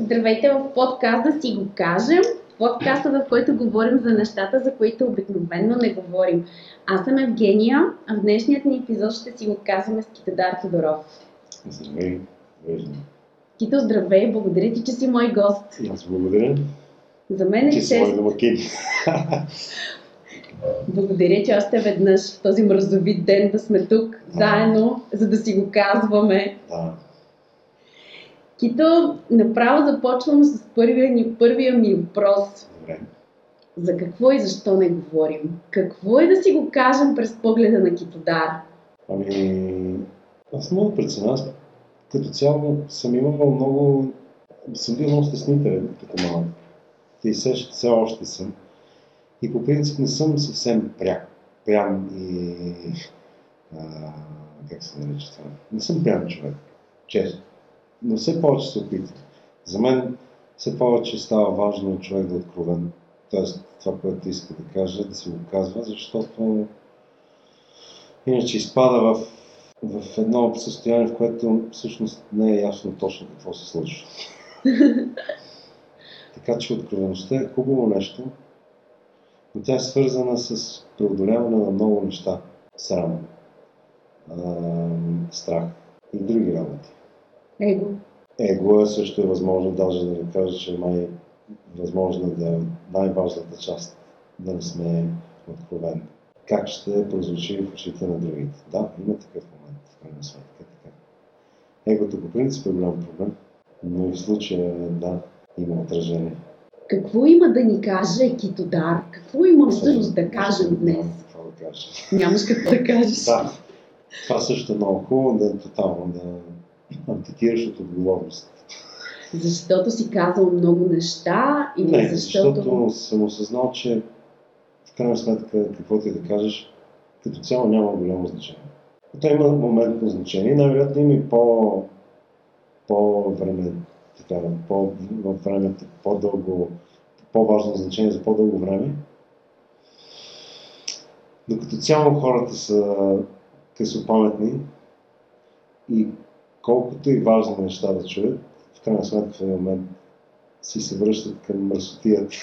Здравейте в подкаст да си го кажем. Подкаста, в който говорим за нещата, за които обикновенно не говорим. Аз съм Евгения, а в днешният ни епизод ще си го казваме с Китедар Тодоров. Здравей, виждам. Кито, здравей, благодаря ти, че си мой гост. Аз благодаря, За мен е че си мой чест. домакин. Благодаря ти още веднъж в този мразовит ден да сме тук заедно, за да си го казваме. Да. Кито, направо започвам с първия, ни, първия ми въпрос. Добре. За какво и защо не говорим? Какво е да си го кажем през погледа на Китодар? Ами, аз много преценя. Като цяло съм имал много... Съм бил много стеснителен като малък. И все, все още съм. И по принцип не съм съвсем пряк, прям и... А, как се нарича това? Не съм прям човек, често. Но все повече се опитвам. За мен все повече става важно човек да е откровен. Тоест, това, което иска да каже, да си го казва, защото иначе изпада в, в едно състояние, в което всъщност не е ясно точно какво се случва. така че откровеността е хубаво нещо, но тя е свързана с преодоляване на много неща. Срам, страх и други работи. Его. Его е също е възможно, даже да не кажа, че май е възможно да е най-важната част да не сме откровени. Как ще прозвучи в очите на другите? Да, има такъв момент, в крайна сметка. Така. Егото по принцип е голям проблем, но и в случая, да, има отражение. Какво има да ни каже Китодар? Какво има всъщност да кажем днес? Какво да кажа. Нямаш какво да кажеш. Да, това също е много хубаво, да е тотално да абдикираш от отговорност. Защото си казал много неща или Не, защото... защото съм осъзнал, че в крайна сметка каквото и да кажеш, като цяло няма голямо значение. То има моментно значение, най-вероятно има и по, по-време, така, по, във времето, по-дълго, по-важно значение за по-дълго време. Но като цяло хората са късопаметни и колкото и важни неща да чуят, в крайна сметка в един момент си се връщат към мърсотията.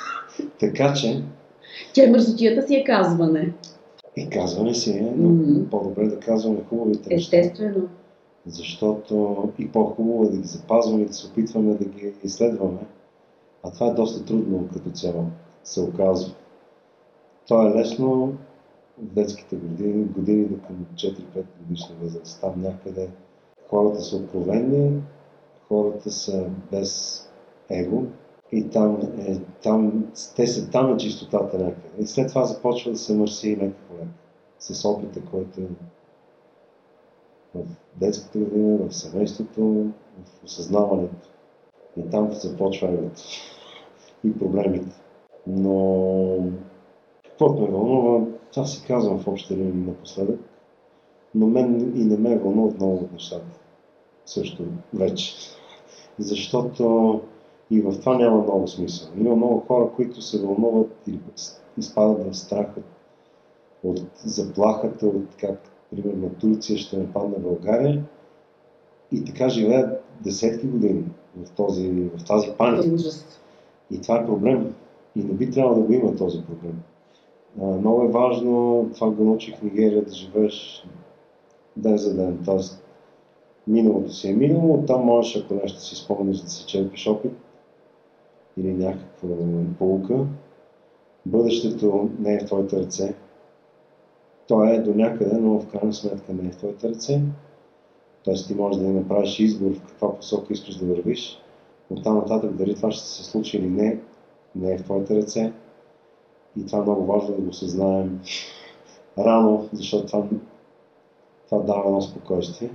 така че, Че мърсотията си е казване. и казваме си, е, но Мгм. по-добре да казваме хубавите неща. Естествено. Защото и по-хубаво е да ги запазваме и да се опитваме да ги изследваме. А това е доста трудно като цяло, се оказва. То е лесно в детските години, години до към 4-5 годишна възраст. Там някъде хората са откровени, хората са без его и там, е, там те са там е чистотата някъде. И след това започва да се мърси леко по. С опита, който е в детската градина, в семейството, в осъзнаването. И там започва егото. И проблемите. Но каквото ме вълнува, това си казвам в общи линии напоследък, но мен и не ме вълнуват много от нещата. Също вече. Защото и в това няма много смисъл. Има много хора, които се вълнуват или пък изпадат в страх от, от заплахата, от как, примерно, Турция ще нападне България и така живеят десетки години в, този, в тази паника. И това е проблем. И не би трябвало да го има този проблем. Много е важно, това го научих в Нигерия, да живееш ден за ден. Тоест, миналото си е минало, оттам можеш, ако нещо си спомниш, да си черпиш опит или някаква полука. Бъдещето не е в твоите ръце. То е до някъде, но в крайна сметка не е в твоите ръце. Тоест ти можеш да направиш избор в каква посока искаш да вървиш. От там нататък дали това ще се случи или не, не е в твоите ръце. И това е много важно да го съзнаем рано, защото това, това дава едно спокойствие.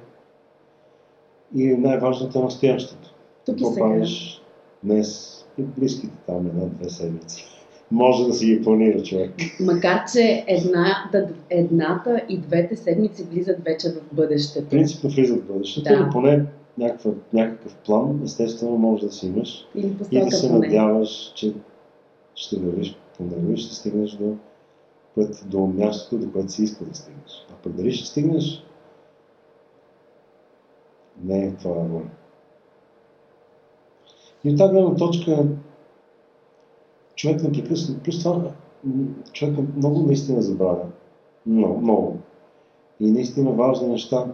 И най-важното е настоящето. Тук Какво правиш днес и близките там една-две седмици. Може да си ги планира човек. Макар, че една, да, едната и двете седмици влизат вече в бъдещето. Принципно влизат в бъдещето, Да. но поне някаква, някакъв план, естествено, може да си имаш. Или И да се поне. надяваш, че ще вървиш по него и ще стигнеш до, път, до мястото, до което си иска да стигнеш. А пък дали ще стигнеш, не е това воля. И от тази гледна точка човек непрекъснато, плюс това човек много наистина забравя. Много, много. И наистина важни неща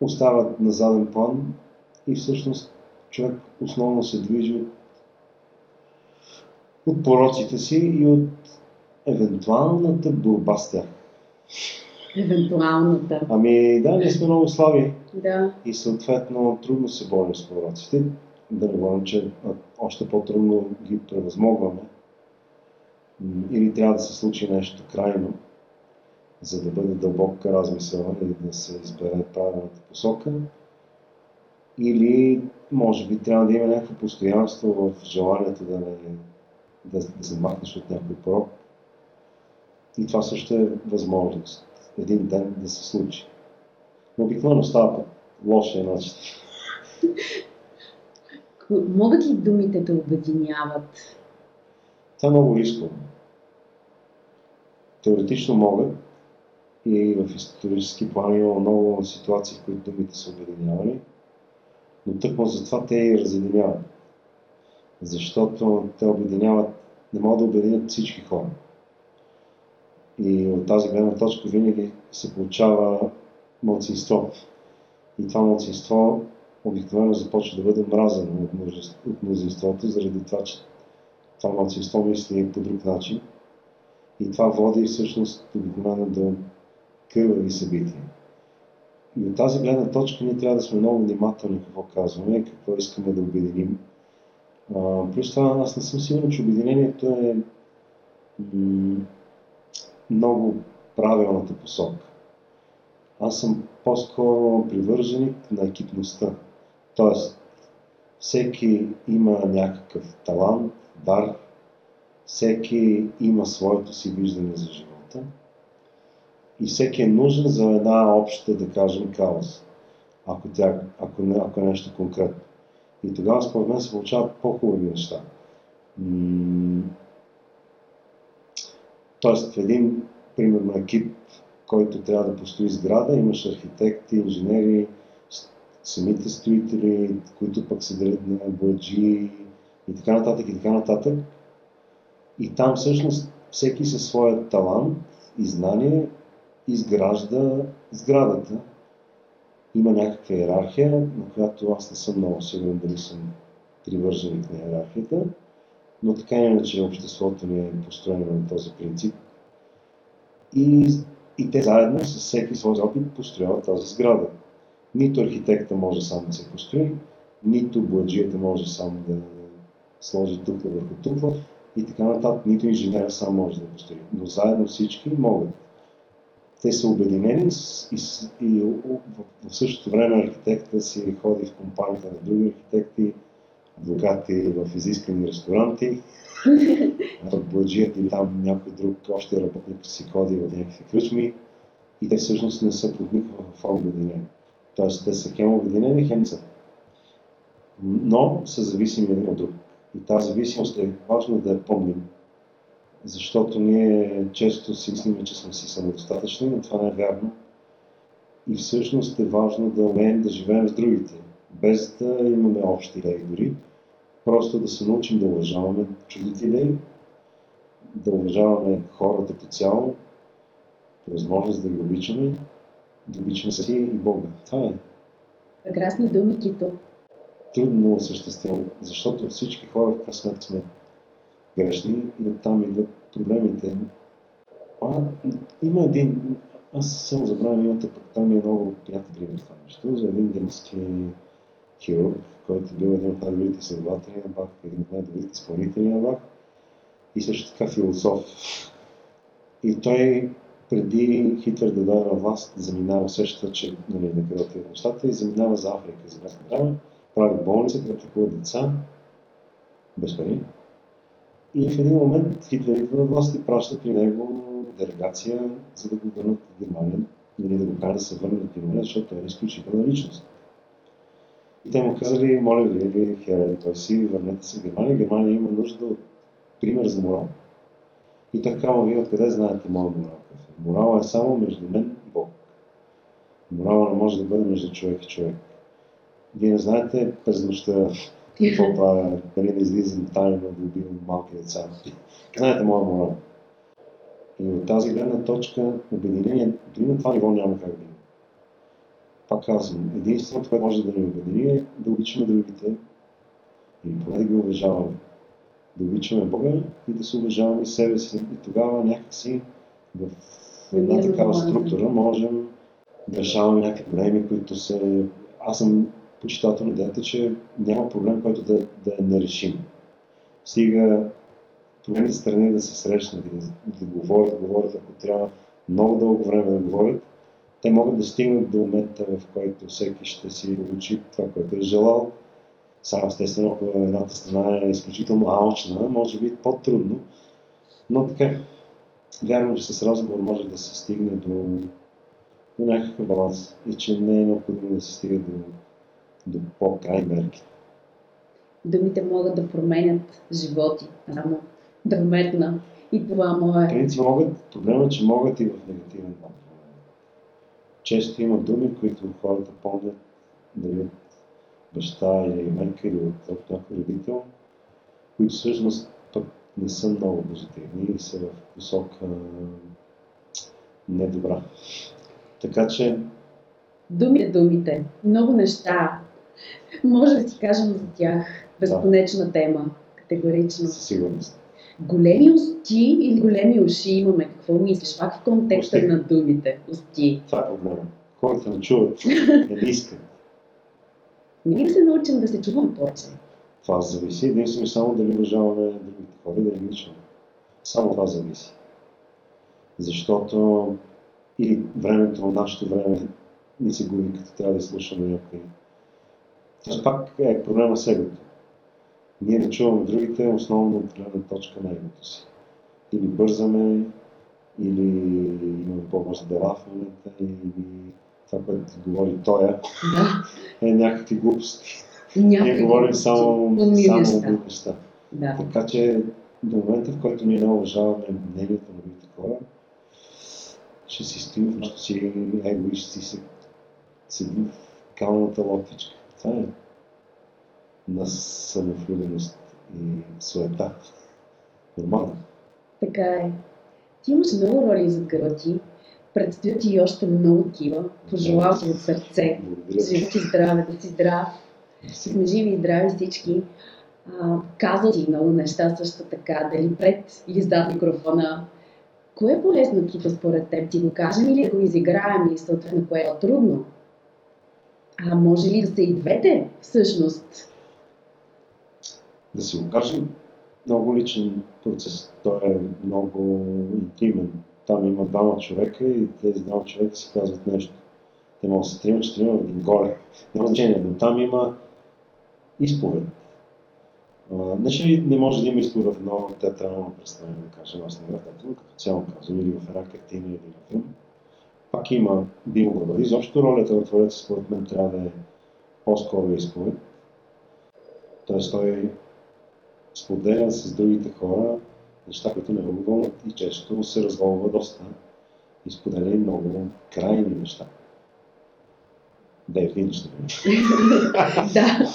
остават на заден план и всъщност човек основно се движи от, от пороците си и от евентуалната борба с тях. Евентуалната. Ами да, ние сме много слаби. Да. И съответно трудно се борим с пороците. Да не говорим, че още по-трудно ги превъзмогваме. Или трябва да се случи нещо крайно, за да бъде дълбок размисъл и да се избере правилната посока. Или може би трябва да има някакво постоянство в желанието да, не, да, да се махнеш от някой порок. И това също е възможност. Един ден да се случи. Но обикновено става по лошия начин. Могат ли думите да обединяват? Това е много рисково. Теоретично могат и в исторически план има много ситуации, в които думите са обединявани, но тъкмо затова те и разединяват. Защото те обединяват, не могат да обединят всички хора. И от тази гледна точка винаги се получава младсинство. И това младсинство обикновено започва да бъде мразено от, от мнозинството, заради това, че това младсинство мисли по друг начин. И това води всъщност обикновено до кървави събития. И от тази гледна точка ние трябва да сме много внимателни какво казваме, какво искаме да обединим. А, плюс това аз не съм сигурен, че обединението е много правилната посока. Аз съм по-скоро привърженик на екипността. Тоест, всеки има някакъв талант, дар, всеки има своето си виждане за живота и всеки е нужен за една обща, да кажем, кауза, ако, тя, ако, не, ако е нещо конкретно. И тогава, според мен, се получават по-хубави неща. Тоест, в един, примерно, екип, който трябва да построи сграда, имаш архитекти, инженери, самите строители, които пък се делят на бояджи и така нататък и така нататък. И там всъщност всеки със своя талант и знание изгражда сградата. Има някаква иерархия, на която аз не съм много сигурен дали съм привърженик на иерархията, но така иначе обществото ни е построено на този принцип. И, и те заедно с всеки свой опит построяват тази сграда. Нито архитекта може сам да се построи, нито бладжията може сам да сложи тухла върху тухла и така нататък. Нито инженер сам може да построи. Но заедно всички могат. Те са обединени и, и, и в, в същото време архитекта си ходи в компанията на други архитекти, адвокати в изискани ресторанти, пък бладжият или там някой друг още работник си ходи в някакви кръчми и те всъщност не са под никаква форма обединени. Тоест, те са хем обединени, хем са. Но са зависими един от друг. И тази зависимост е важно да я помним. Защото ние често си мислим, че сме си самодостатъчни, но това не е вярно. И всъщност е важно да умеем да живеем с другите, без да имаме общи идеи дори. Просто да се научим да уважаваме чуждите идеи, да уважаваме хората по цяло, възможност да ги обичаме да обичаме си и Бога. Това е. Прекрасни думи, Кито. Трудно осъществено, защото всички хора в крайна сме грешни и оттам идват проблемите. А, има един, аз само забравям имате, пък там е много приятен пример това нещо, за един гръцки хирург, който бил един от най-добрите изследователи на Бах, един от най-добрите изпълнители на Бах и също така философ. И той преди Хитлер да даде на власт, заминава, усеща, че нали, къде отива нещата и заминава за Африка за някакво време, прави болница, където лекува деца, без пари. И в един момент Хитлер идва на власт и праща при него делегация, за да го върнат в Германия, нали, да го кара да се върне в Германия, защото той е изключителна личност. И те му казали, моля ви, ви хера, той си, върнете се в Германия. Германия има нужда от пример за морал. И така, вие откъде знаете моят морал? Морала е само между мен и Бог. Морала не може да бъде между човек и човек. Вие не знаете през нощта какво правя, дали не излизам тайно да убивам малки деца. Знаете моя морал. И от тази гледна точка обединение, дори на това ниво няма как да. Пак казвам, единственото, което може да ни обедини е да обичаме другите и поне да ги уважаваме. Да обичаме Бога и да се уважаваме себе си. И тогава някакси в една такава структура можем да решаваме някакви проблеми, които са... Аз съм почитател на идеята, че няма проблем, който да, да е нерешим. Стига другите страни да се срещнат да, да говорят, да говорят, ако трябва много дълго време да говорят, те могат да стигнат до момента, в който всеки ще си получи това, което е желал. Само естествено, ако едната страна е изключително алчна, може би по-трудно, но така, вярвам, че с разговор може да се стигне до, до някакъв баланс и че не е необходимо да се стига до, до по-край мерки. Думите могат да променят животи, само да вметна. И това мое. Принцип могат, проблема е, че могат и в негативен план. Често има думи, които хората помнят дали от баща или майка или от, от някой родител, които всъщност пък не са много позитивни и са в посока недобра. Така че... Думите, думите. Много неща. Може да си кажем за тях. Безконечна да. тема. Категорично. Със сигурност. Големи усти или големи уши имаме? Какво мислиш? Пак в контекста усти. на думите. Усти. Това е проблема. Хората не чуват. Не искат. Не ли се научим да се чувам повече? Това зависи единствено само дали уважаваме другите хора, да ги личаме. Само това зависи. Защото и времето, нашето време ни се губи, като трябва да слушаме някой. Това пак е проблема с егото. Ние не чуваме другите, основно от гледна точка на егото си. Или бързаме, или имаме по-бърза дела в момента, или това, което говори той да. е някакви глупости. Някакви Ние говорим само, само неща. Да. Така че до момента, в който ние не уважаваме мнението на другите хора, ще си стоим в нашото си его и ще си седим в калната лодичка. Това е на самовлюбеност и суета. Нормално. Така е. Ти имаш много роли зад гърба ти. Предстоят и още много такива. Пожелавам ти от сърце. Живот и здраве, да си здрав. Сме живи и здрави всички. казал ти много неща също така, дали пред или зад микрофона. Кое е полезно кипа според теб? Ти го кажем или да го изиграем или съответно кое е трудно? А може ли да са и двете всъщност? Да си го кажем, много личен процес. Той е много интимен. Там има двама човека и тези двама човека си казват нещо. Те могат да се трима, четирима и горе. Няма значение, но там има изповед. Не, не може да има изповед в едно театрално представление, да кажем, аз не театър, като цяло казвам, или в една картина, или в филм. Пак има, би могло да. Изобщо ролята на твореца, според мен, трябва да е по-скоро изповед. Тоест той споделя с другите хора неща, които не го вълнат и често се разволва доста и споделя и много крайни неща. Дейв Линч, Да.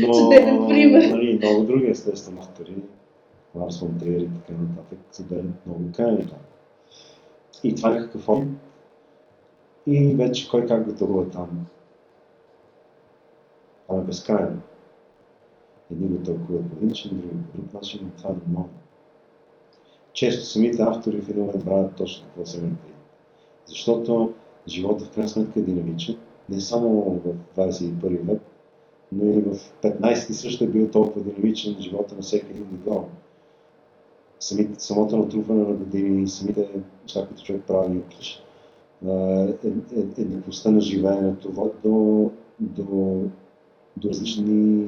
Но. Нали, много други естествено автори, Ларс фон Триер и така нататък, споделят много крайни неща. И това е някакъв опит. И вече кой как го там. Това е безкрайно. Едни го тълкуват по един начин, други по друг начин, но това е нормално. Често самите автори в един момент правят точно какво се мъртви. Защото живота в крайна сметка е динамичен, не само в 21 век, но и в 15 ти също е бил толкова динамичен живота на всеки един индивидуално. Самото натрупване на години, самите неща, които човек прави, еднаквостта е, е, е, на живеенето, до, до, до различни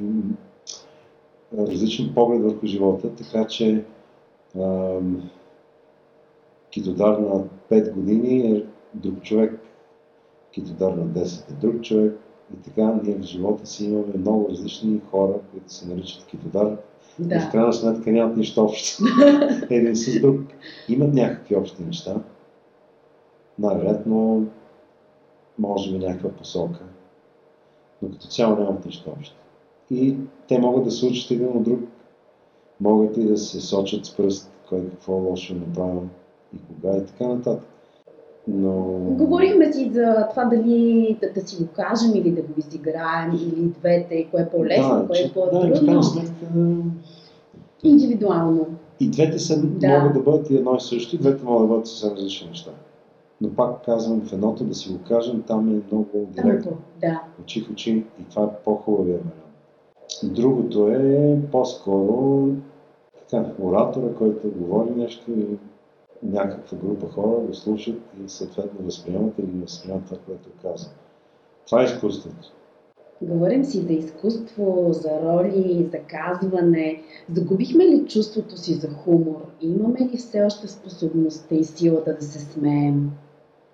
различен поглед върху живота, така че китодар на 5 години е друг човек, китодар на 10 е друг човек и така ние в живота си имаме много различни хора, които се наричат китодар. Да. И в крайна сметка нямат нищо общо. Един с друг. Имат някакви общи неща. Най-вероятно, може би някаква посока. но като цяло нямат нищо общо. И те могат да се учат един от друг, могат и да се сочат с пръст, кой какво лошо е направил и кога и така нататък. Но... Говорихме си за това дали да, да си го кажем или да го изиграем, или двете, кое е по-лесно, да, кое е по-трудно. Да, сметка Индивидуално. и двете са, Да. могат да бъдат и едно и също, и двете могат да бъдат съвсем различни неща. Но пак казвам, в едното да си го кажем, там е много директно. Тамото, да. очи в очи и това е по-хубавия вариант. Другото е по-скоро така, оратора, който говори нещо и някаква група хора го слушат и съответно възприемат или не възприемат това, което казва. Това е изкуството. Говорим си за изкуство, за роли, за казване. Загубихме ли чувството си за хумор? Имаме ли все още способността и силата да се смеем?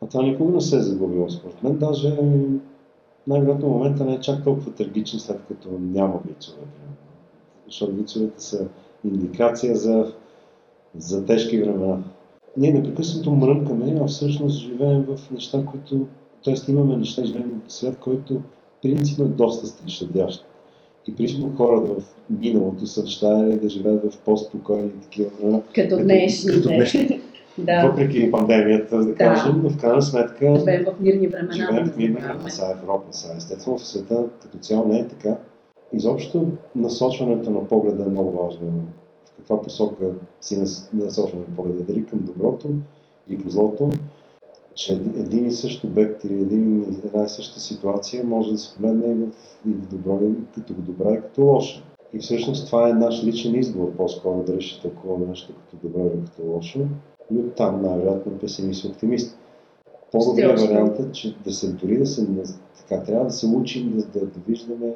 А това никога не се е загубило според мен. Даже най-вероятно момента не е чак толкова трагичен, след като няма вицове. Защото вицовете са индикация за, за тежки времена. Ние непрекъснато мрънкаме, а всъщност живеем в неща, които... Тоест имаме неща, живеем в свят, който принципно е доста щадящ. И принципно хората в миналото са щаяли да живеят в по-спокойни такива времена. Като днешните. като днешните. Да. Въпреки пандемията, да, Да. кажем, но в крайна сметка Живеем в мирни времена. живеем да в мирна забравяме. сега Европа, сега естествено в света като цяло не е така. Изобщо насочването на погледа е много важно. В каква посока си нас- насочваме погледа, дали към доброто и към злото, че един и същ обект или един, една и съща ситуация може да се погледне и в, и в добро, и като добра, и като лоша. И всъщност това е наш личен избор, по-скоро дали ще тълкуваме нещо като добро или като лошо. И оттам най-вероятно песимист и оптимист. Вариант е, че да се дори да се, така, трябва да се учим да, да, да виждаме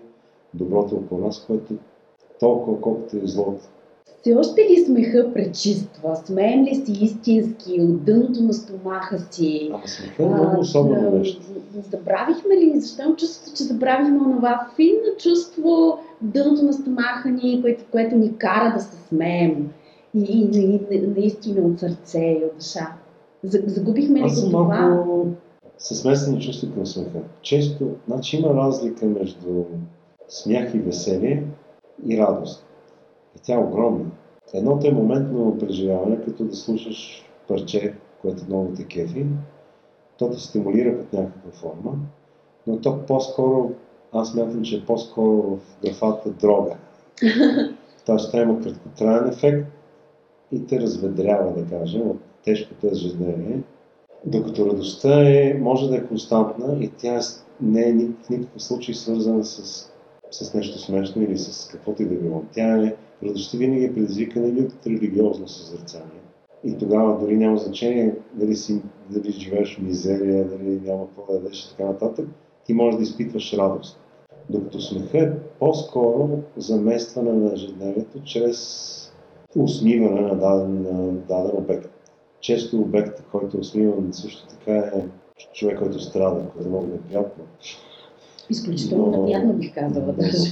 доброто около нас, което толкова колкото и злото. Все още ли смеха пречиства? Смеем ли си истински от дъното на стомаха си? Ама смеха е много особено А, нещо. Забравихме ли? Защо имам чувството, че забравихме онова финно чувство в дъното на стомаха ни, което, което ни кара да се смеем? И, и, и, и наистина от сърце и от душа. За- Загубихме ли Аз го това? малко със смесени чувства към смеха. Често, значи има разлика между смях и веселие и радост. И тя е огромна. Едното е моментно преживяване, като да слушаш парче, което много те кефи. То те стимулира под някаква форма, но то по-скоро, аз мятам, че е по-скоро в графата дрога. Тоест, тя има краткотраен ефект и те разведрява, да кажем, от тежкото ежедневие. Докато радостта е, може да е константна и тя не е в никакъв случай свързана с, с нещо смешно или с каквото и да било. Тя е, радостта винаги е предизвикана или от религиозно съзерцание. И тогава дори няма значение дали, си, дали живееш в мизерия, дали няма какво да ядеш и така нататък, ти можеш да изпитваш радост. Докато смеха е по-скоро заместване на ежедневието чрез усмиване на даден, на даден обект. Често обектът, който е усмиван, също така е човек, който страда, което е много неприятно. Изключително Но- неприятно бих казала Да. даже.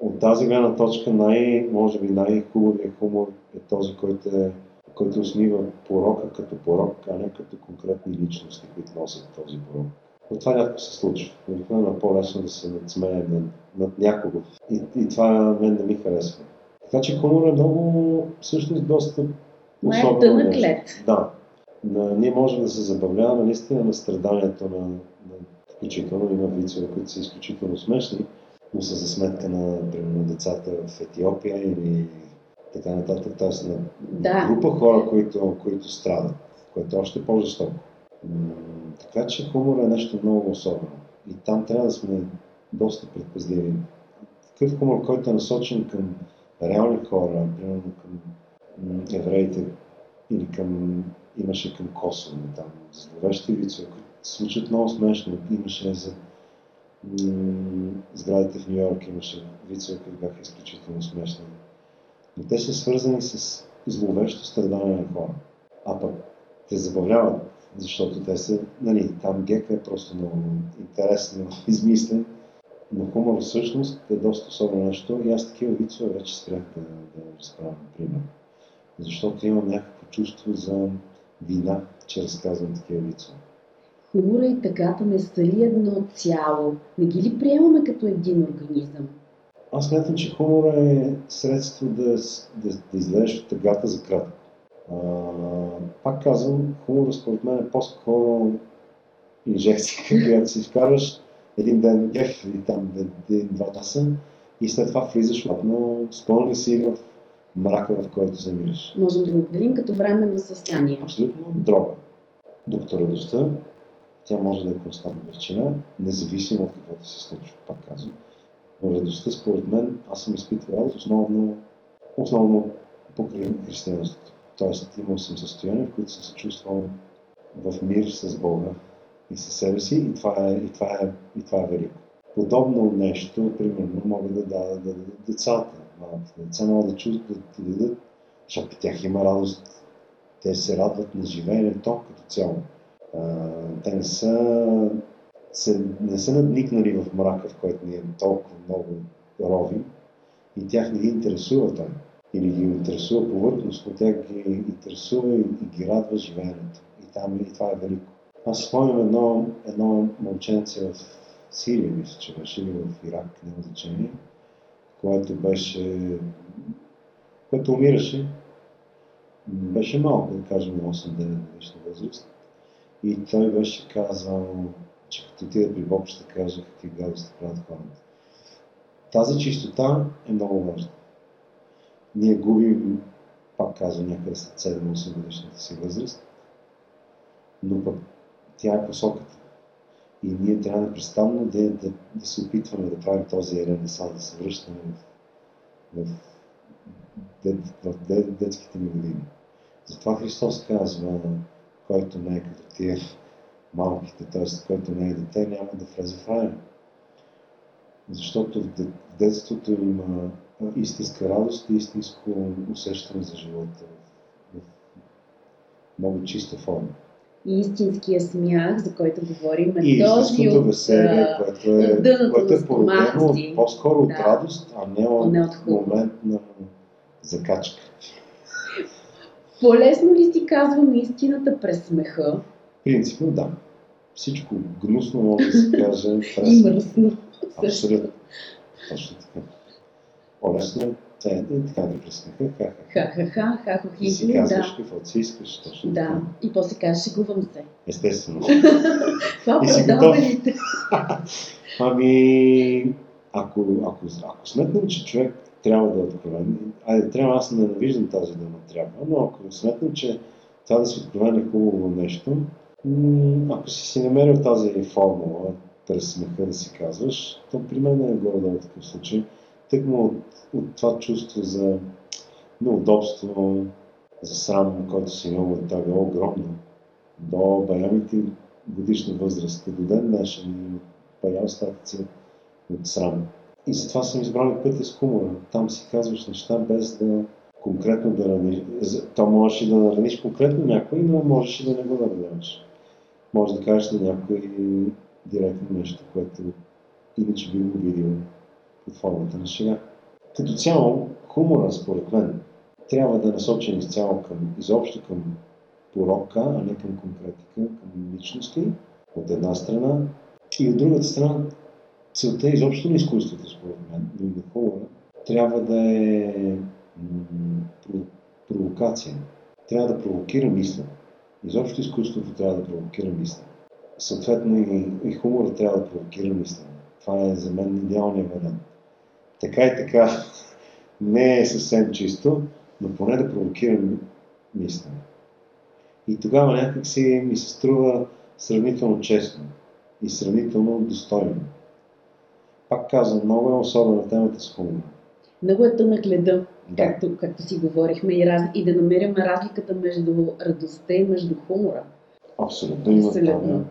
От тази гледна точка, най, може би най-хубавият хумор е този, който, е, който усмива порока като порок, а не като конкретни личности, които носят този порок. Но това рядко се случва. Обикновено е по-лесно да се надсмее над, над някого. И, и това мен не ми харесва. Така че хумор е много, всъщност доста особено тънък нещо. лед. Да. На, ние можем да се забавляваме наистина на страданието на, на включително има вицове, които са изключително смешни, но са за сметка на, примерно, на децата в Етиопия или така нататък, т.е. на Да. група хора, които, които страдат, което е още по-жестоко. Така че хумор е нещо много особено. И там трябва да сме доста предпазливи. Такъв хумор, който е насочен към реални хора, примерно към евреите или към, имаше към Косово, там, зловещи вицове, които случат много смешно. Имаше за сградите в Нью Йорк, имаше вицове, които бяха изключително смешни. Но те са свързани с зловещо страдание на хора. А пък те забавляват, защото те са, нали, там гека е просто много интересно измислен, но хумор всъщност е доста особено нещо и аз такива вицове вече спрях да, да разправям, примерно. Защото имам някакво чувство за вина, че разказвам такива вицове. хумора и тъгата не са ли едно цяло? Не ги ли приемаме като един организъм? Аз смятам, че хумора е средство да, да, да излезеш от тъгата за кратко. А, пак казвам, хумора според мен е по-скоро инжекция, която си вкарваш един ден геф и там един-два часа и след това влизаш обратно, спълни си в мрака, в който се намираш. Можем да го определим като временно състояние. Абсолютно дрога. Докато радостта, тя може да е константна величина, независимо от каквото се случва, пак казвам. Но радостта, според мен, аз съм изпитвал основно, основно покрай християнството. Тоест, имал съм състояние, в които съм се чувствал в мир с Бога и със себе си и това е, и това е, и това е велико. Подобно нещо, примерно, могат да дадат да, да, децата. Малките деца могат да чувстват, да дадат, защото при тях има радост. Те се радват на живеенето като цяло. Те не са, се, не са надникнали в мрака, в който ние толкова много ровим и тях не ги интересува това. Или ги интересува повърхностно, тях ги интересува и, и ги радва живеенето. И, там, и това е велико. Аз спомням едно, едно момченце в Сирия, мисля, че беше, или в Ирак, няма значение, което беше, което умираше. Беше малко, да кажем, на 8-9 годишна възраст. И той беше казал, че като отида при Бог ще каже какви гадости правят хората. Тази чистота е много важна. Ние губим, пак казвам, някъде след 7-8 годишната си възраст, но пък тя е посоката. И ние трябва непрестанно да, да, да се опитваме да правим този ренесанс, да се връщаме в, в, в, в, в детските ни години. Затова Христос казва, който не е като тия малките, т.е. който не е дете, няма да влезе в рая. Защото в детството има истинска радост и истинско усещане за живота в много чиста форма и истинския смях, за който говорим, е и този от веселие, което е, което е породено по-скоро от да. радост, а не от, не от момент на закачка. По-лесно ли си казвам истината през смеха? Принципно да. Всичко гнусно може да се каже през И мръсно. Абсолютно. Точно така. По-лесно това е така да пресмеха, ха-ха-ха, ха-ха-хи. И си казваш да. какво си искаш, точно Да, така. и после кажеш, шегувам се. Естествено. Това предаваните. ами, ако, ако, ако сметнем, че човек трябва да е откровен, айде, трябва, аз не ненавиждам тази дума трябва, но ако сметнем, че това да си откровен е хубаво нещо, ако си си намерил тази формула, през смеха да си казваш, то при мен е горе-долу такъв случай тъкмо от, от това чувство за неудобство, за срам, който си имал от това било огромно, до баямите годишна възраст, до ден днешен, бая остатъци от срам. И затова съм избрал пътя с хумора. Там си казваш неща без да конкретно да раниш. То можеш и да нараниш конкретно някой, но можеш и да не го нараняваш. Може да кажеш на някой директно нещо, което иначе би го видил под формата на шега. Като цяло, хумора, според мен, трябва да е насочен изцяло към, изобщо към порока, а не към конкретика, към личности, от една страна. И от другата страна, целта изобщо на изкуството, според мен, но и на хумора, трябва да е провокация. Трябва да провокира мисъл. Изобщо изкуството трябва да провокира мисъл. Съответно и, и хумора трябва да провокира мисъл. Това е за мен идеалният вариант така и така не е съвсем чисто, но поне да провокирам мислене. И тогава някак си ми се струва сравнително честно и сравнително достойно. Пак казвам, много е особена темата с хумора. Много е тънък леда, да. както, както си говорихме, и, раз, и да намерим разликата между радостта и между хумора. Абсолютно. Има Абсолютно.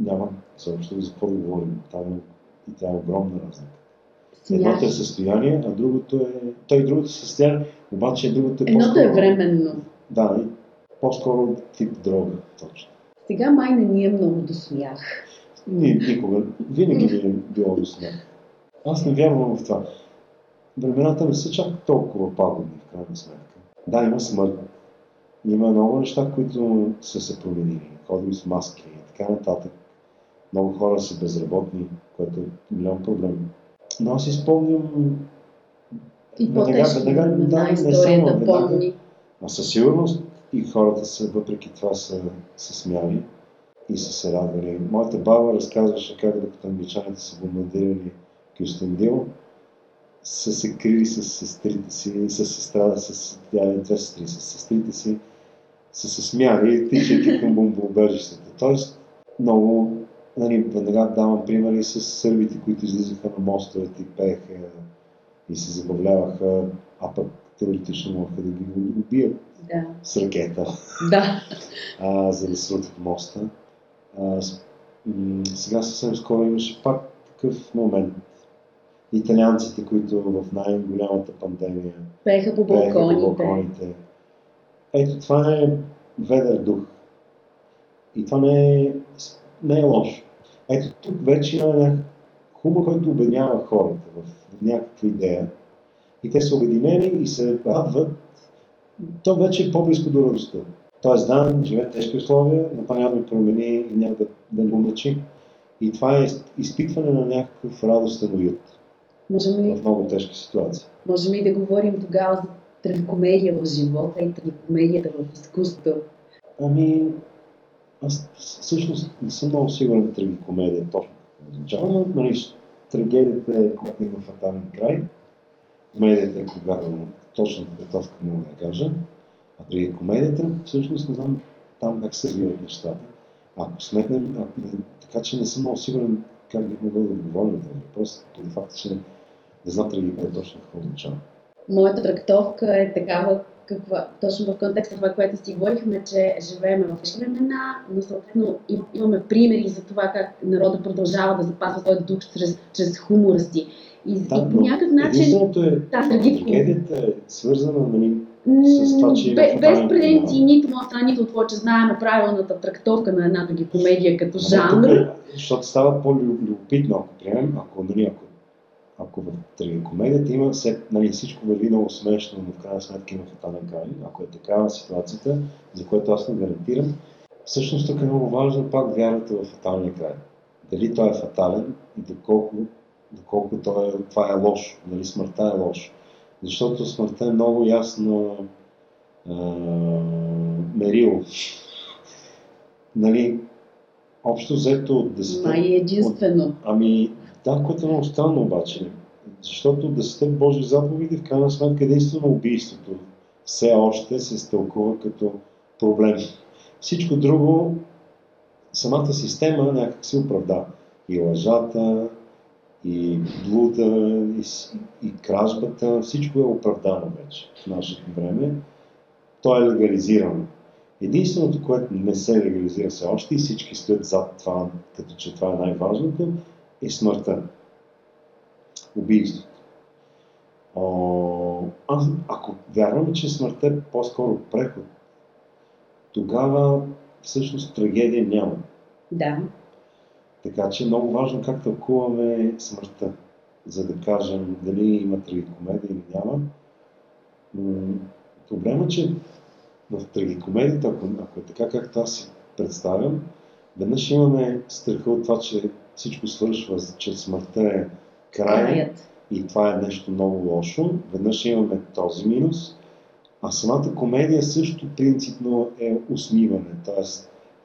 Няма също за какво да говорим. Там и тя е огромна разлика. Едното е състояние, а другото е... Той другото състояние, обаче другото е Едното е временно. Да, по-скоро тип дрога, точно. Сега май не ни е много до смях. Ни, никога. Винаги ми е било до смях. Аз не вярвам в това. Времената не са чак толкова пагубни, в крайна сметка. Да, има смърт. Има много неща, които са се променили. Ходим с маски и така нататък. Много хора са безработни, което е голям проблем. Но аз изпомням И Веднага- веднага, да, не само, веднага. А със сигурност и хората са, въпреки това са се смяли и са се радвали. Моята баба разказваше как докато англичаните са бомбардирали Кюстендил, са се крили с сестрите си, с сестра, с две сестри, с сестрите си, са се смяли, тичайки към бомбоубежищата. Тоест, много, нали, веднага давам примери с сърбите, които излизаха на мостовете и пееха и се забавляваха, а пък теоретично могаха да ги убият Да. с ракета, Да. а, за да срутят моста. А, сега съвсем скоро имаше пак такъв момент. Италианците, които в най-голямата пандемия Пееха по пееха по балконите. балконите. Ето това е ведър дух. И това не е, не е лошо. Ето тук вече има някакъв хумор, който обединява хората в, някаква идея. И те са обединени и се радват. То вече е по-близко до радостта. Тоест, да, живеят тежки условия, но това няма да ме промени и няма да, да го мъчи. И това е изпитване на някакъв радостен уют Можем ли, в много тежки ситуации. можем ли да говорим тогава за трагикомедия в живота и трагикомедията в изкуството? Ами, аз всъщност не съм много сигурен трагикомедия точно какво означава, но нали, трагедията е когато има фатален край, комедията е когато точно подготовка мога да кажа, а трагикомедията всъщност не знам там как се развиват нещата. Ако сметнем, така че не съм много сигурен как бих могъл да отговоря на този въпрос, поради факта, че не знам трагикомедия точно какво означава. Моята трактовка е такава, каква, точно в контекста това, което си говорихме, че живеем в тежки времена, но съответно им- имаме примери за това как народа продължава да запазва своя дух чрез, чрез хумора си. И, и по някакъв начин е, Да, трагиком- трагедията е свързана, нали, с това, че има бе- без претенции, нито моя страна, нито твоя, че знаем правилната трактовка на една трагикомедия като Ама жанр. тук е, Защото става по-любопитно, ако приемем, ако, нали, ако, ако в трагикомедията има все, нали, всичко върви много смешно, но в крайна сметка има фатален край, ако е такава ситуацията, за което аз не гарантирам, всъщност тук е много важно пак вярата в фаталния край. Дали той е фатален и доколко, доколко той е, това е лошо, дали смъртта е лошо. Защото смъртта е много ясно а, мерило. Нали, общо взето от 10 Май е единствено. Ами, да, което е много странно обаче. Защото десетте Божи заповеди, в крайна сметка, единствено убийството все още се стълкува като проблем. Всичко друго, самата система някак се оправда. И лъжата, и блуда, и, и кражбата, всичко е оправдано вече в нашето време. То е легализирано. Единственото, което не се легализира все още и всички стоят зад това, като че това е най-важното, е смъртта. Убийството. Аз, ако вярвам, че смъртта е по-скоро преход, тогава всъщност трагедия няма. Да. Така че е много важно как тълкуваме смъртта, за да кажем дали има трагикомедия или няма. Проблема, че в трагикомедията, ако, ако е така както аз си представям, веднъж имаме страха от това, че всичко свършва, че смъртта е край Краят. и това е нещо много лошо. Веднъж имаме този минус, а самата комедия също принципно е усмиване, т.е.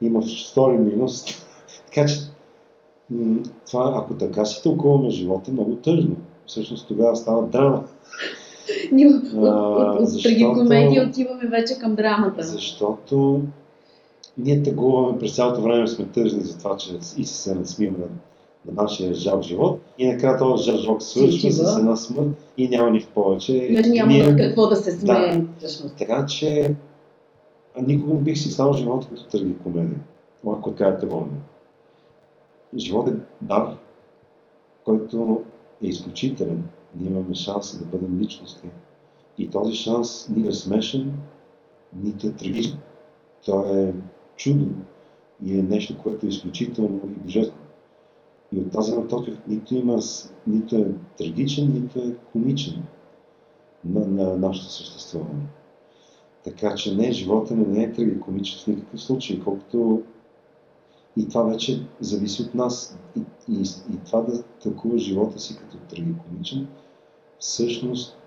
има втори минус. така че това, ако така си тълкуваме живота, е много тъжно. Всъщност тогава става драма. Ние от, трагикомедия отиваме вече към драмата. Защото ние тъгуваме през цялото време сме тъжни за това, че и се надсмиваме на, на нашия жалък живот. И накрая този жалък живот свършва с една смърт и няма нищо повече. И вече няма Ние- да какво да се смеем. всъщност. Така че никога не бих си стал живота като трагикомедия. Ако така е тъгуване. Живот е дар, който е изключителен. Ние имаме шанса да бъдем личности. И този шанс нито е смешен, нито е трагичен. Той е чудо и е нещо, което е изключително и божествено. И от тази гледна точка нито, има, нито е трагичен, нито е комичен на, на нашето съществуване. Така че не, живота ни не е трагикомичен в никакъв случай, колкото И това вече зависи от нас. И, и, и това да тълкува живота си като трагикомичен, всъщност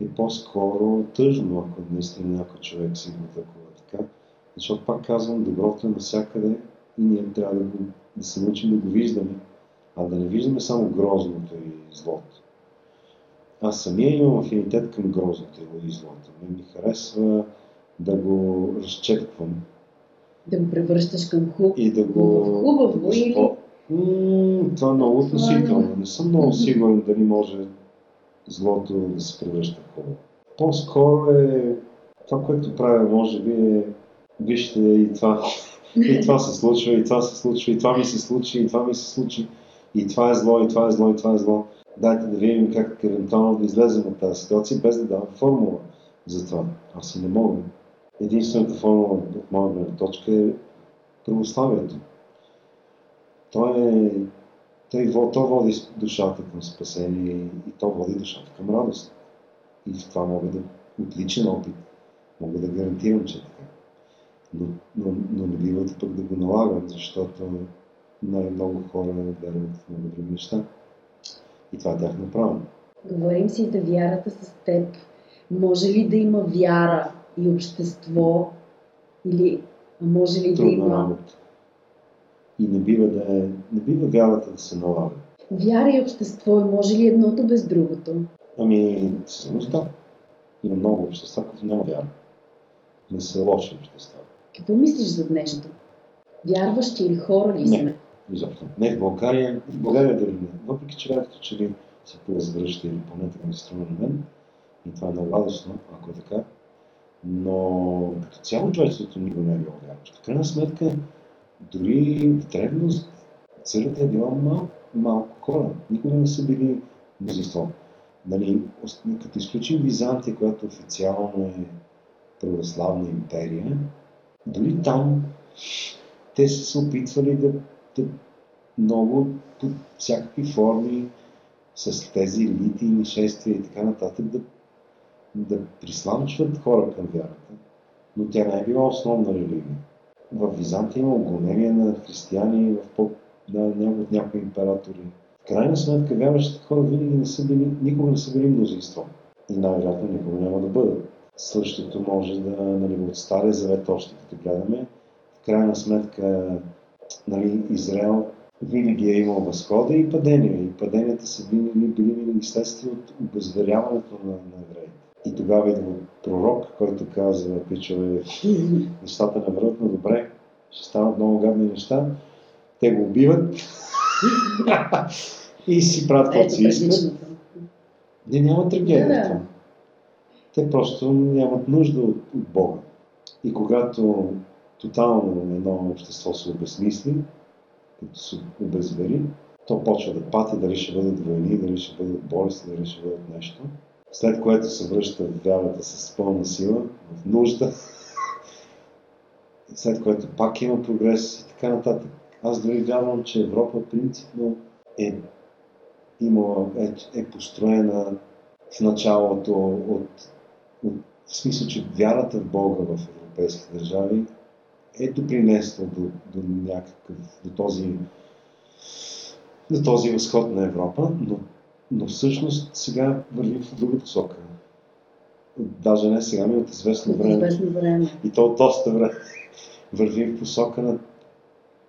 е по-скоро тъжно, ако наистина някой човек си го тълкува. Защото пак казвам, доброто е навсякъде и ние трябва да, го, да се научим да го виждаме, а да не виждаме само грозното и злото. Аз самия имам афинитет към грозното и злото. Мен ми харесва да го разчетквам. Да го превръщаш към хуб... И да го... хубаво да или... М- това е много относително. Не съм много сигурен дали може злото да се превръща в хубаво. По-скоро е това, което правя, може би е вижте и това, и това се случва, и това се случва, и това ми се случи, и това ми се случи, и това е зло, и това е зло, и това е зло. Дайте да видим как евентуално да излезем от тази ситуация, без да давам формула за това. Аз и не мога. Единствената формула от моя гледна точка е православието. То е той, то води душата към спасение и то води душата към радост. И в това мога да, от личен опит, мога да гарантирам, че така. Но, но, но не бива пък да го налагам, защото най-много хора вярват в много други неща. И това е тяхно право. Говорим си за вярата с теб. Може ли да има вяра и общество? Или може ли Трудна да има... работа. И не бива, да е, не бива вярата да се налага. Вяра и общество, може ли едното без другото? Ами, всъщност да. Има много общества, които няма вяра. Не са лоши общества. Какво мислиш за днешното? Вярващи или хора ли Не. сме? Изобщо. Не в България, в България дали не. Въпреки, че вярата, че ли се повъзвръща или поне така ми се струва на мен, и това е много радостно, ако е така, но като цяло човечеството никога не е било вярващо. В крайна сметка, дори в древност църквата е била мал, малко хора. Никога не са били мнозинство. Нали, като изключим Византия, която официално е православна империя, дори там те са се опитвали да, да много под всякакви форми с тези елити, нашествия и така нататък да, да присламчват хора към вярата. Но тя не е била основна религия. В Византия има гонения на християни в по, на, на, от някои императори. В крайна сметка вярващите хора винаги не са били, никога не са били мнозинство. И най-вероятно никога няма да бъдат. Същото може да, нали, от Стария завет още като гледаме, в крайна сметка нали, Израел винаги е имал възхода и падения. И паденията са били, били винаги следствие от обезверяването на, на евреите. И тогава идва пророк, който казва, пичове, нещата не върват на добре, ще станат много гадни неща. Те го убиват и си правят каквото си искат. Не, няма трагедия в това. Те просто нямат нужда от, Бога. И когато тотално едно общество се обезмисли, като се обезвери, то почва да пати, дали ще бъдат войни, дали ще бъдат болести, дали ще бъдат нещо. След което се връща вярата с пълна сила, в нужда, след което пак има прогрес и така нататък. Аз дори вярвам, че Европа принципно е, имала, е, е построена в началото от, от, в смисъл, че вярата в Бога в европейските държави е допринесла до, до някакъв, до този, до този възход на Европа, но, но всъщност сега върви в друга посока. Даже не сега, ми от известно време. известно време. И то от доста време върви в посока на,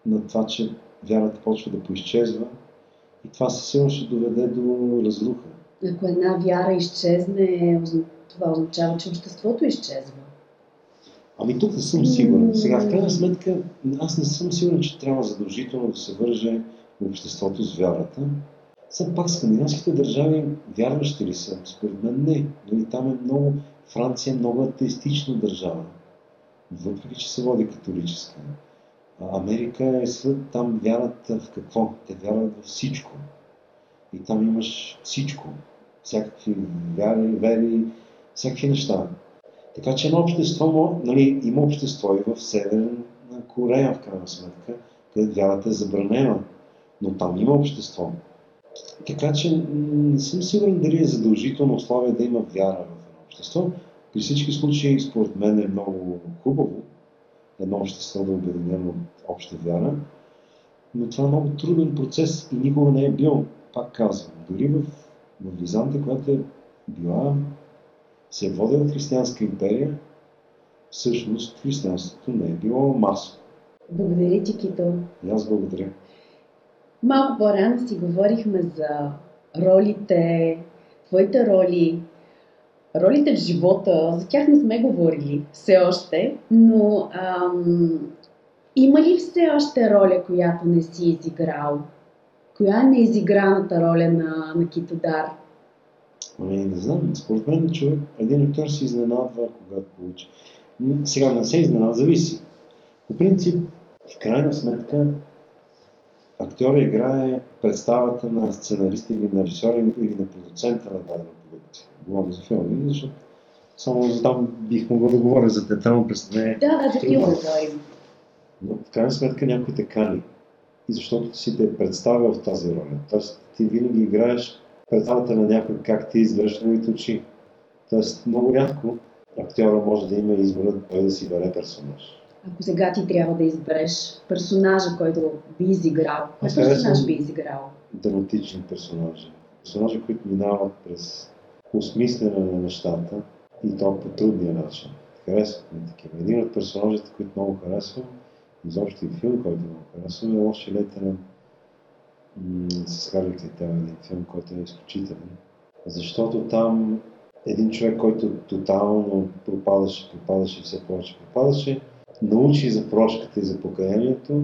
на това, че вярата почва да поизчезва и това със сигурност ще доведе до разруха. Ако една вяра изчезне, озна- това означава, че обществото изчезва. Ами тук не съм сигурен. Сега, в крайна сметка, аз не съм сигурен, че трябва задължително да се върже обществото с вярата. Все пак скандинавските държави вярващи ли са? Според мен не. Нали, там е много... Франция е много атеистична държава. Въпреки, че се води католическа. А Америка е свят, там вярат в какво? Те вярват в всичко. И там имаш всичко. Всякакви вяри, вери, всякакви неща. Така че едно общество, нали, има общество и в Северна Корея, в крайна сметка, където вярата е забранена, но там има общество. Така че не съм сигурен дали е задължително условие да има вяра в едно общество. При всички случаи, според мен е много хубаво едно общество да е обединено от обща вяра, Но това е много труден процес и никога не е бил, пак казвам, дори в, в Византа, която е била, се водила християнска империя, всъщност християнството не е било масово. Благодаря ти, Кито. И аз благодаря. Малко по-рано си говорихме за ролите, твоите роли, ролите в живота. За тях не сме говорили все още, но ам, има ли все още роля, която не си изиграл? Коя е неизиграната роля на, на Китодар? Ами, не знам. Според мен човек, един актьор се изненадва, когато получи. Сега не се изненада, зависи. По принцип, в крайна сметка, актьора играе представата на сценариста или на режисьора или на продуцента на дадена продукция. Говоря за филми, защото само за там бих могъл да говоря за театрално представление. Да, да, за филма говорим. Но в крайна сметка някой те кани. И защото си те е представил в тази роля. Тоест ти винаги играеш представата на някой как ти изглеждаш на очи. Тоест много рядко актьора може да има избора той да си бере персонаж. Ако сега ти трябва да избереш персонажа, който би изиграл, кой персонаж би изиграл? драматични персонажи. Персонажи, които минават през осмислене на нещата и то по трудния начин. Харесват ми такива. Един от персонажите, които много харесвам, изобщо и филм, който много харесвам, е Лоши лейтенант с Харли един филм, който е изключителен. Защото там един човек, който тотално пропадаше, пропадаше все повече пропадаше, научи за прошката и за покаянието,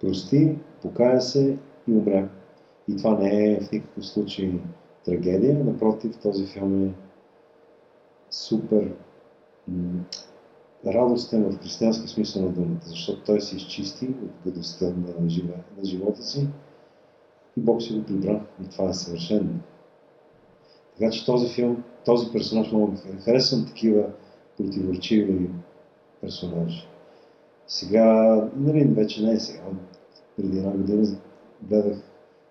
прости, покая се и умря. И това не е в никакъв случай трагедия, напротив, този филм е супер радостен в християнски смисъл на думата, защото той се изчисти от гадостта на живота си и Бог си го прибра. И това е съвършено. Така че този филм, този персонаж много ми хареса. Харесвам такива противоречиви персонажи. Сега, нали, вече не е сега. Преди една година гледах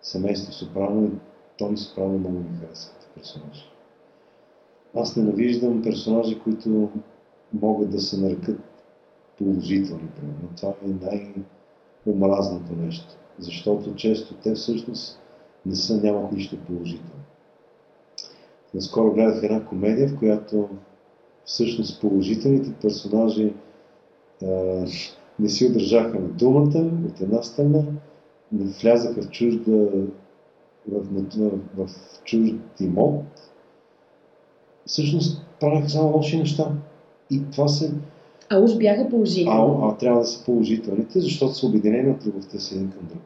семейство Сопрано и Тони Сопрано много ми харесва като персонаж. Аз ненавиждам персонажи, които могат да се нарекат положителни. Това е най-омразното нещо. Защото често те всъщност не са, нямат нищо положително. Наскоро гледах една комедия, в която всъщност положителните персонажи а, не си удържаха на думата от една страна, не влязаха в чужда в, в, в чужд имот, всъщност правеха само лоши неща. И това се... А уж бяха А, положителни. а трябва да са положителните, защото са обединени от любовта си един към друг.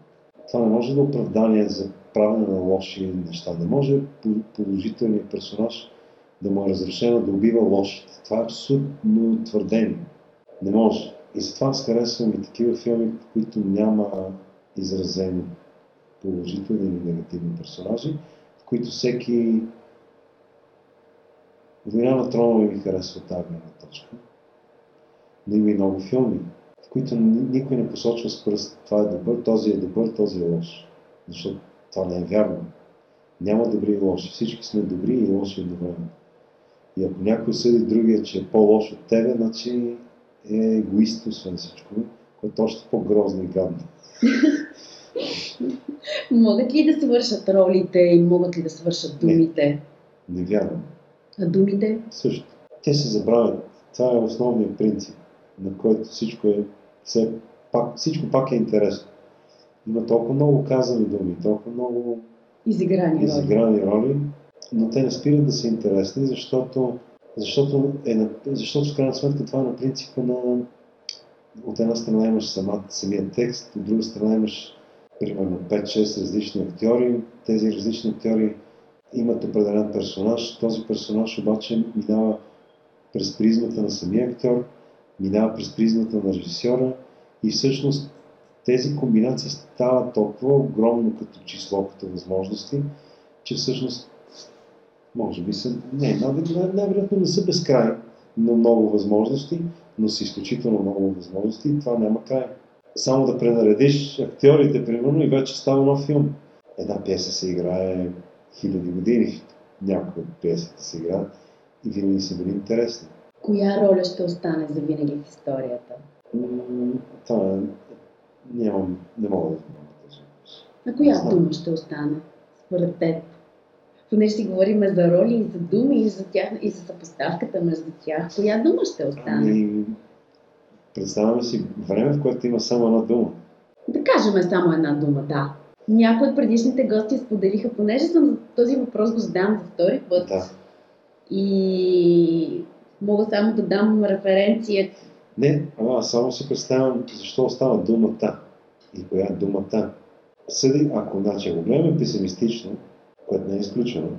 Това не може да е оправдание за правене на лоши неща. Не може по- положителният персонаж да му е разрешено да убива лошите. Това е абсурдно твърдение. Не може. И затова аз харесвам и такива филми, в които няма изразени положителни или негативни персонажи, в които всеки Война на тронове ми харесва тази гледна точка. Но има и много филми, в които ни- никой не посочва с пръст това е добър, този е добър, този е лош. Защото това не е вярно. Няма добри и лоши. Всички сме добри и лоши едновременно. И ако някой съди другия, че е по-лош от тебе, значи е егоист, освен всичко, което е още по-грозно и гадно. Могат ли да свършат ролите и могат ли да свършат думите? Не вярвам. А думите? Също. Те се забравят. Това е основният принцип, на който всичко е, все, пак, всичко пак е интересно. Има толкова много казани думи, толкова много Изиграни роли. изиграни роли, но те не спират да са интересни, защото, защото, е защото в крайна сметка това е на принципа на от една страна имаш сама, самия текст, от друга страна имаш примерно 5-6 различни актьори. Тези различни актьори имат определен персонаж. Този персонаж обаче минава през призмата на самия актьор, минава през призмата на режисьора и всъщност тези комбинации стават толкова огромно като число, като възможности, че всъщност може би са, не, най- най-вероятно не са безкрай, но много възможности, но са изключително много възможности и това няма край. Само да пренаредиш актьорите, примерно, и вече става нов филм. Една пиеса се играе хиляди години, някои от пиесите се играят и винаги са били интересни. Коя роля ще остане за винаги в историята? Това нямам, не мога да знам. На коя знам. дума ще остане, според теб? Понеже си говорим за роли и за думи, и за, тях, и за съпоставката между тях. Коя дума ще остане? Ами, представяме си време, в което има само една дума. Да кажем само една дума, да. Някои от предишните гости споделиха, понеже съм този въпрос го задам за втори път. Да. И мога само да дам референция. Не, ама аз само си представям защо остава думата и коя е думата. Съди, ако значи го гледаме песимистично, което не е изключено,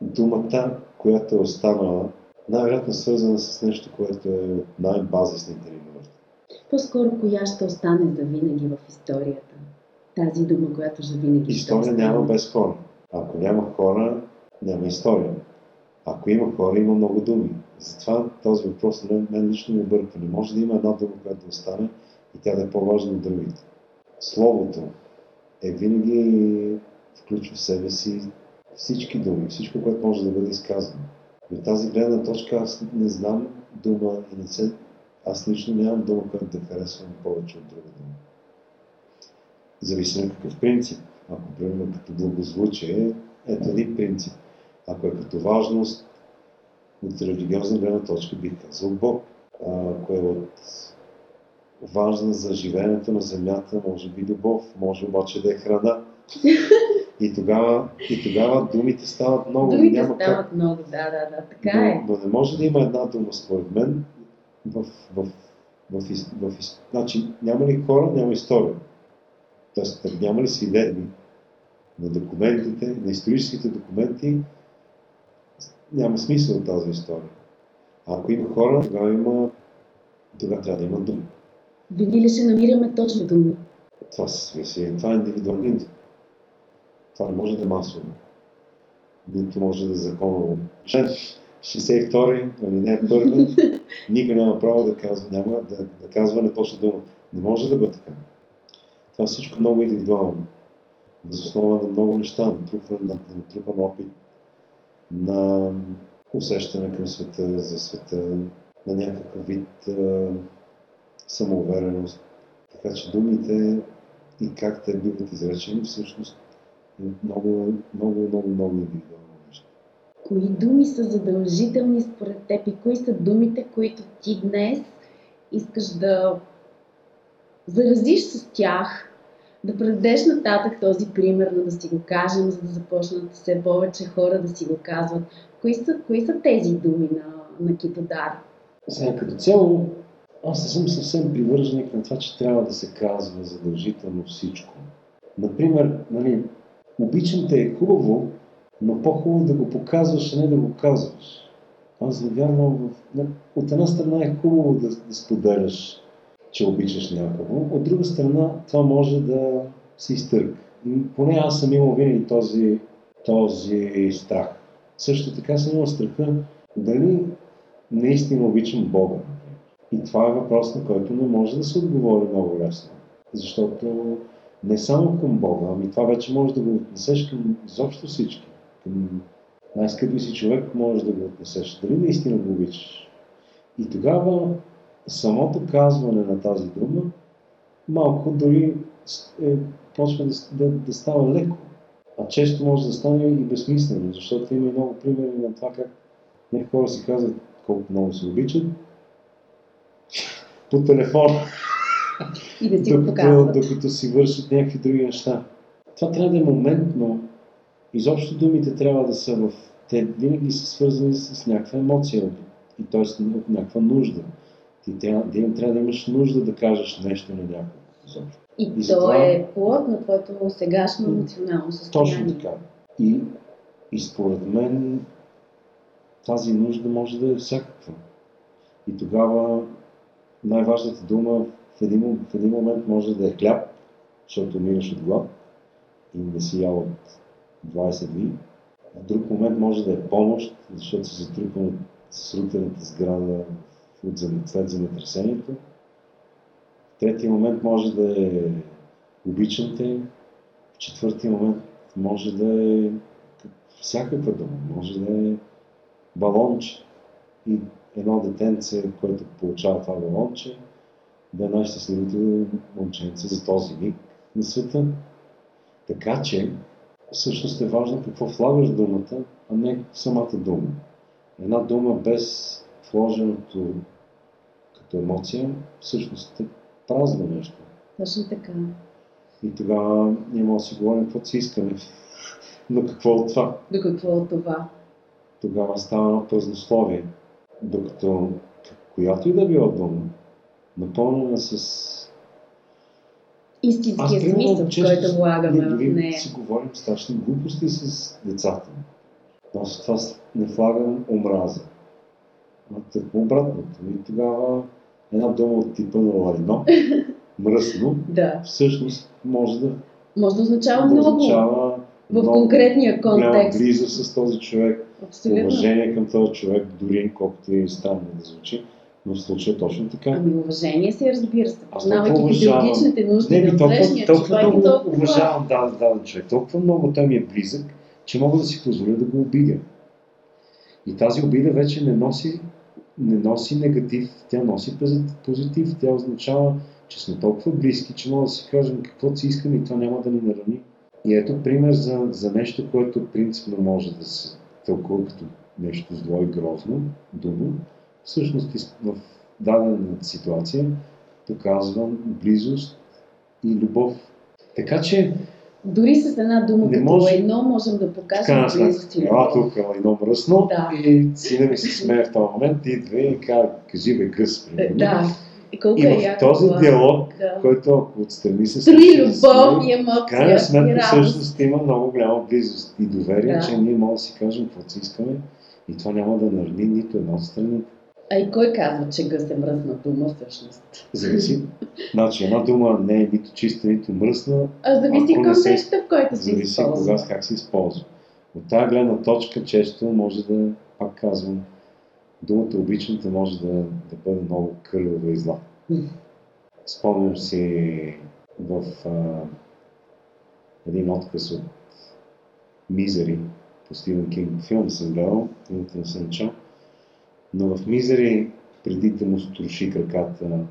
думата, която е останала, най-вероятно свързана с нещо, което е от най-базисните ни нужди. По-скоро коя ще остане за винаги в историята? Тази дума, която за винаги ще История остане. няма без хора. Ако няма хора, няма история. Ако има хора, има много думи. Затова този въпрос на мен, лично ме бърка. Не може да има една дума, която да остане и тя да е по-важна от другите. Словото е винаги включва в себе си всички думи, всичко, което може да бъде изказано. И от тази гледна точка аз не знам дума и не се... Аз лично нямам дума, която да харесвам повече от друга дума. Зависи на какъв принцип. Ако, примерно, като благозвучие, ето един принцип. Ако е като важност, от религиозна гледна точка бих казал Бог. Ако е от важна за живеенето на земята, може би любов, може обаче да е храна. И тогава, и тогава думите стават много. Думите няма как стават много, да, да, да, така е. но, но не може да има една дума, според мен, в, в, в, в, в, Значи, няма ли хора, няма история. Тоест, няма ли свидетели на документите, на историческите документи, няма смисъл от тази история. Ако има хора, тогава има... Тогава трябва да има думи. Винаги ли ще намираме точно думи? Това, се си, това е индивидуален индив. Това не може да е масово. Нито може да е законово. Член 62, алинея първа, никой няма право да казва, няма да, да казва неточна дума. Не може да бъде така. Това всичко е много индивидуално. Въз основа на много неща, натрупване на, на натрупан опит, на усещане към света, за света, на някакъв вид а, самоувереност. Така че думите и как те биват изречени, всъщност е много, много, много, много индивидуално нещо. Кои думи са задължителни според теб и кои са думите, които ти днес искаш да заразиш с тях, да предадеш нататък този пример, да си го кажем, за да започнат все повече хора да си го казват. Кои са, кои са тези думи на, на Китодар? Сега като цяло, аз не съм съвсем привърженик на това, че трябва да се казва задължително всичко. Например, нали, обичам те е хубаво, но по-хубаво да го показваш, а не да го казваш. Аз не вярвам в... От една страна е хубаво да, да споделяш, че обичаш някого, от друга страна това може да се изтърка. Поне аз съм имал винаги този, този страх. Също така съм имал страха дали наистина обичам Бога. И това е въпрос, на който не може да се отговори много лесно. Защото не само към Бога, ами това вече може да го отнесеш към изобщо всички. Към най-скъпи си човек може да го отнесеш. Дали наистина го обичаш? И тогава самото казване на тази дума малко дори е, почва да, да, да става леко. А често може да стане и безсмислено, защото има много примери на това как някои хора си казват колко много се обичат по телефона, И да си докато, показват. докато си вършат някакви други неща. Това трябва да е моментно. Изобщо думите трябва да са в... Те винаги са свързани с някаква емоция и т.е. от някаква нужда. Ти трябва, ти трябва да имаш нужда да кажеш нещо на някого. И, И то затова- е плод на твоето сегашно емоционално състояние. Точно така. И, и според мен тази нужда може да е всякаква. И тогава най-важната дума в един, в един момент може да е хляб, защото умираш от глад и не си ял от 20 дни. В друг момент може да е помощ, защото си затрупан от срутената сграда след земетресението. Третия момент може да е обичам те, в четвъртия момент може да е всякаква дума, може да е балонче. И едно детенце, което получава това балонче, да е най-щастливото момченце за този миг на света. Така че, всъщност е важно какво влагаш думата, а не самата дума. Една дума без вложеното като емоция, всъщност е празно нещо. Точно така. И тогава няма да си говорим каквото си искаме. Но какво от това? До какво от това? Тогава става едно празнословие. Докато която и да била дума, напълнена с Истинския смисъл, който влагаме в нея. си говорим страшни глупости с децата. Но с това не влагам омраза. А тъкмо обратното. И тогава една дума от типа на лайно, мръсно, Да. всъщност може да, Може да означава да много означава в много конкретния контекст. близост с този човек, Абсолютно. уважение към този човек, дори колкото и странно да звучи, но в случая точно така. Ами уважение си, разбира се, познавайки физиологичните нужди Не на толкова, толкова човек и много толкова... уважавам даден, даден човек. Толкова много той ми е близък, че мога да си позволя да го обидя. И тази обида вече не носи, не носи негатив, тя носи пози- позитив. Тя означава, че сме толкова близки, че мога да си кажем каквото си искаме и това няма да ни нарани. И ето пример за, за нещо, което принципно може да се тълкува като нещо зло и грозно, дума. Всъщност в дадена ситуация показва близост и любов. Така че, Дори с една дума Не като може- едно можем да покажем крайна близост и сметка, ела тук едно мръсно Да. и сина ми се смее в този момент, идва и казва, кажи бе гъс, примерно. Да. И колко И е в яко този това. диалог, Да. който ако отстрани се случи, любов и емоция крайна сметка всъщност има много голяма близост и доверие, Да. че ние можем да си кажем каквото си искаме и това няма да нарани нито една от страни. А и кой казва, че гъс е мръсна дума всъщност? Зависи. Значи една дума не е нито чиста, нито мръсна, А зависи контекста, в който се зависи използва. кога, как се използва. От тази гледна точка често може да, пак казвам, думата обичаната може да, да бъде много кървава и зла. Спомням си в а, един отказ от Мизери по Стивен Кинг филм съм гледал, не съм чел, но в Мизери преди да му струши краката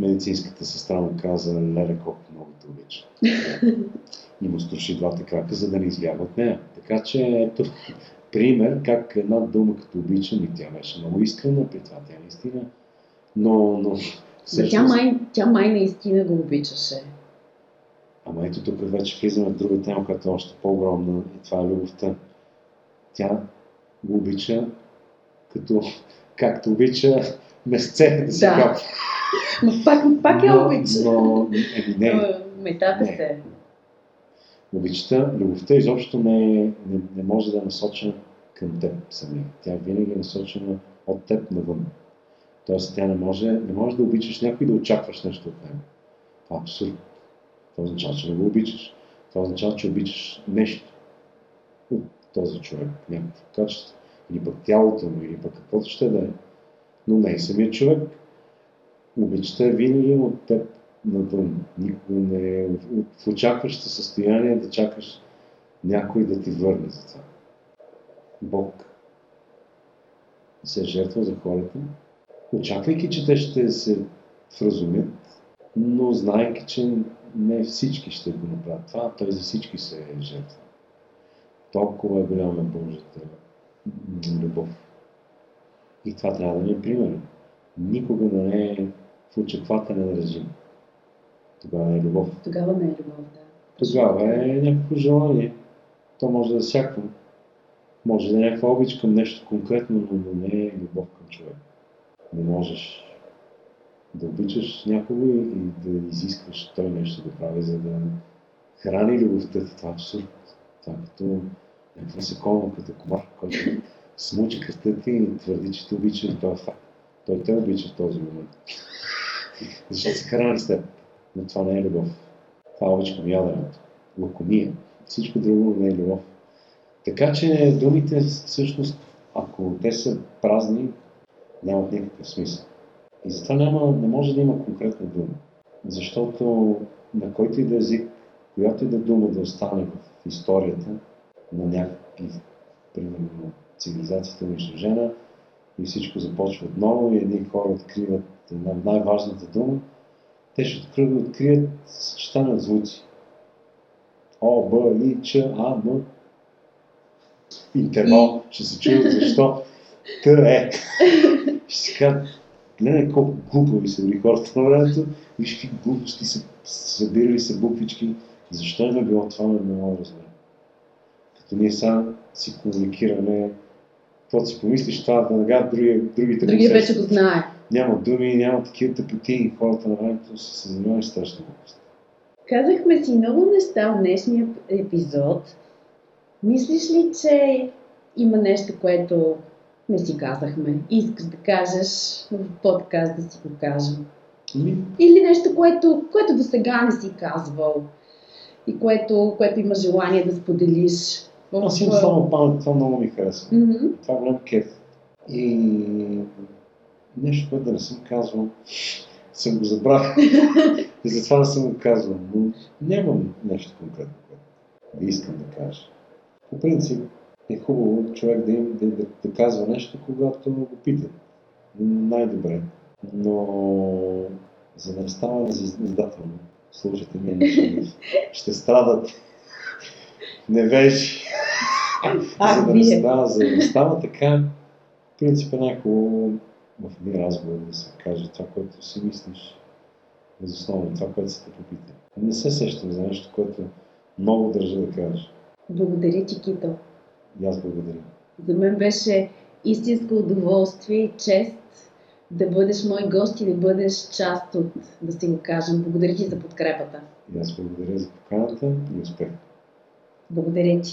медицинската сестра му каза, леле колко много те обича. И му струши двата крака, за да не избяга от нея. Така че ето пример как една дума като обичам и тя беше много искрена при това, тя наистина. Но, но Да, тя, май, тя май наистина го обичаше. Ама ето тук вече влизаме в друга тема, която е още по-огромна и това е любовта. Тя го обича като, както обича месце да се Да. капва. Но пак, пак я Но- обича. Но, еми не, Е, Метате Не. се. обичата, любовта изобщо не, е- не, не може да е насочена към теб самия. Тя винаги е насочена от теб навън. Тоест тя не може, не може да обичаш някой да очакваш нещо от него. Това е абсурд. Това означава, че не го обичаш. Това означава, че обичаш нещо от този човек, някакво качество. Или пък тялото му, или пък каквото ще да е. Но не и самият човек. Обичата е винаги от теб навън. Никога не е в- очакващо състояние да чакаш някой да ти върне за това. Бог се е жертва за хората, очаквайки, че те ще се вразумят, но знаейки, че не всички ще го направят това, той за всички се е жертва. Толкова е голяма Божията м, любов. И това трябва да ни е пример. Никога да не е в очаквателен режим. Тогава не е любов. Тогава не е любов, да. Тогава е някакво желание. То може да е всяко. Може да е някаква обич към нещо конкретно, но не е любов към човек. Не можеш да обичаш някого и да изискваш той нещо да прави, за да храни любовта ти. Това е абсурд. Това е като насекомо, като комар, който смучи кръвта ти и твърди, че те обича и това е факт. Той те обича в този момент. Защото се храни с теб. Но това не е любов. Това е обич към яденето. Лакомия. Всичко друго не е любов. Така че думите всъщност, ако те са празни, нямат никакъв смисъл. И затова няма, не може да има конкретна дума. Защото на който и да е език, която и да дума да остане в историята на някакви, примерно, цивилизацията е унищожена и всичко започва отново и едни хора откриват една най-важната дума, те ще открият, открият съчетание от звуци. О, Б, И, Ч, А, М. Интервал. Ще се чуят защо. Т, Е. Ще си кажат, гледай колко глупави са били хората на времето. Виж какви глупости са събирали се буквички. Защо е било това, не мога да разбера. Като ние сега си комуникираме, каквото си помислиш, това веднага другия, другите Другия вече го знае. Няма думи, няма такива тъпоти. Хората на времето са се занимавали с страшна глупост. Казахме си много неща в днешния епизод. Мислиш ли, че има нещо, което не си казахме искаш да кажеш в подкаст да си го кажем? Ами, Или нещо, което, което до сега не си казвал и което, което има желание да споделиш? Аз имам слава памет, това много ми харесва. Мгм. Това е голям кеф. И нещо, което да не съм казвал, съм го забравил. и затова не съм го казвал. Но нямам нещо конкретно, което да искам да кажа. По принцип е хубаво човек да, им, да, да, да казва нещо, когато го питат. Най-добре. Но за да не става издателно, слушайте ми, ще страдат невежи. Ах, за, да не става, за да не става така, в принцип е най-хубаво в един разговор да се каже това, което си мислиш, въз основа това, което са те попитали. Не се сещам за нещо, което много държа да кажа. Благодаря ти, Кито. И аз благодаря. За мен беше истинско удоволствие и чест да бъдеш мой гост и да бъдеш част от, да си го кажем. Благодаря ти за подкрепата. И аз благодаря за поканата и успех. Благодаря ти.